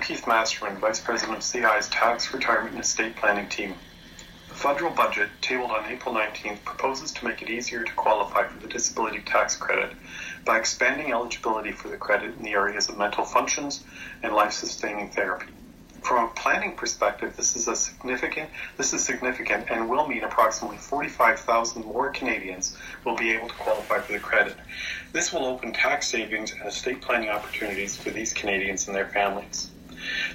Keith Masterman, Vice President of CI's Tax, Retirement and Estate Planning team. The federal budget, tabled on April 19th, proposes to make it easier to qualify for the disability tax credit by expanding eligibility for the credit in the areas of mental functions and life-sustaining therapy. From a planning perspective, this is a significant this is significant and will mean approximately 45,000 more Canadians will be able to qualify for the credit. This will open tax savings and estate planning opportunities for these Canadians and their families.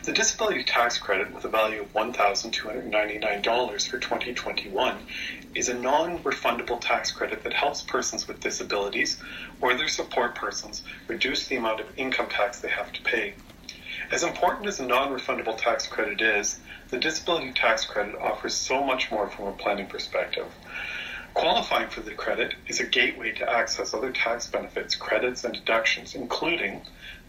The disability tax credit with a value of $1,299 for 2021 is a non-refundable tax credit that helps persons with disabilities or their support persons reduce the amount of income tax they have to pay. As important as a non-refundable tax credit is, the disability tax credit offers so much more from a planning perspective. Qualifying for the credit is a gateway to access other tax benefits, credits, and deductions, including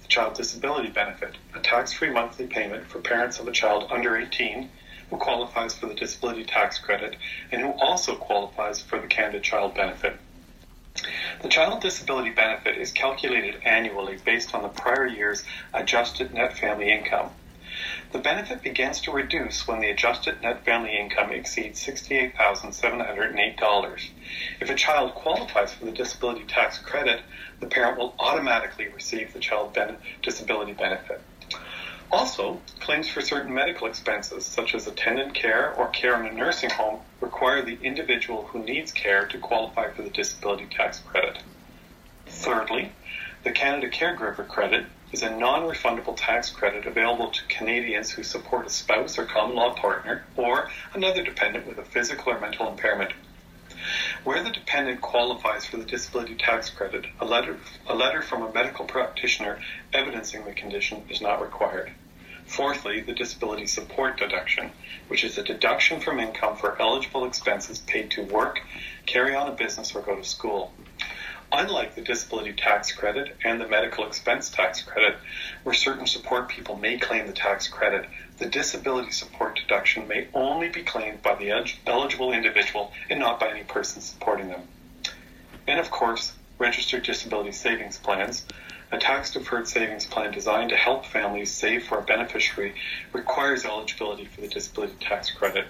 the Child Disability Benefit, a tax-free monthly payment for parents of a child under 18 who qualifies for the disability tax credit and who also qualifies for the Canada Child Benefit. The child disability benefit is calculated annually based on the prior year's adjusted net family income. The benefit begins to reduce when the adjusted net family income exceeds $68,708. If a child qualifies for the disability tax credit, the parent will automatically receive the child ben- disability benefit. Also, claims for certain medical expenses, such as attendant care or care in a nursing home, require the individual who needs care to qualify for the disability tax credit. Thirdly, the Canada Caregiver Credit is a non-refundable tax credit available to Canadians who support a spouse or common law partner or another dependent with a physical or mental impairment. Where the dependent qualifies for the disability tax credit, a letter, a letter from a medical practitioner evidencing the condition is not required. Fourthly, the disability support deduction, which is a deduction from income for eligible expenses paid to work, carry on a business, or go to school. Unlike the disability tax credit and the medical expense tax credit, where certain support people may claim the tax credit, the disability support deduction may only be claimed by the eligible individual and not by any person supporting them. And of course, registered disability savings plans, a tax deferred savings plan designed to help families save for a beneficiary, requires eligibility for the disability tax credit.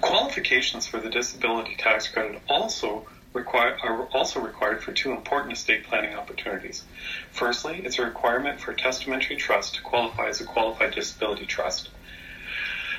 Qualifications for the disability tax credit also require, are also required for two important estate planning opportunities. Firstly, it's a requirement for a testamentary trust to qualify as a qualified disability trust.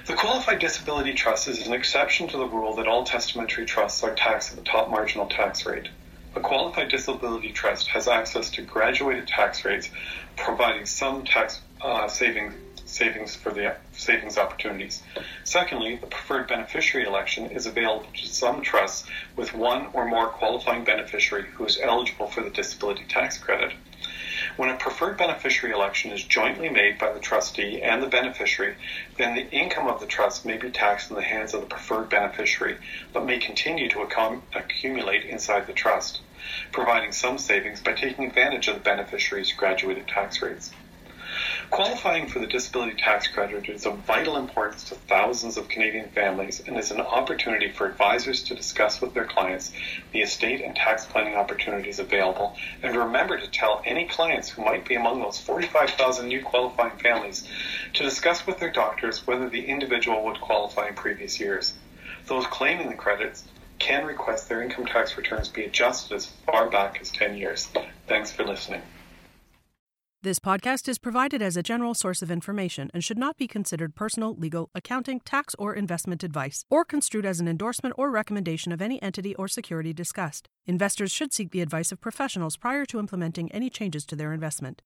The qualified disability trust is an exception to the rule that all testamentary trusts are taxed at the top marginal tax rate. A qualified disability trust has access to graduated tax rates, providing some tax uh, savings savings for the savings opportunities. Secondly, the preferred beneficiary election is available to some trusts with one or more qualifying beneficiary who is eligible for the disability tax credit. When a preferred beneficiary election is jointly made by the trustee and the beneficiary, then the income of the trust may be taxed in the hands of the preferred beneficiary, but may continue to accum- accumulate inside the trust, providing some savings by taking advantage of the beneficiary's graduated tax rates. Qualifying for the disability tax credit is of vital importance to thousands of Canadian families and is an opportunity for advisors to discuss with their clients the estate and tax planning opportunities available. And remember to tell any clients who might be among those 45,000 new qualifying families to discuss with their doctors whether the individual would qualify in previous years. Those claiming the credits can request their income tax returns be adjusted as far back as 10 years. Thanks for listening. This podcast is provided as a general source of information and should not be considered personal, legal, accounting, tax, or investment advice, or construed as an endorsement or recommendation of any entity or security discussed. Investors should seek the advice of professionals prior to implementing any changes to their investment.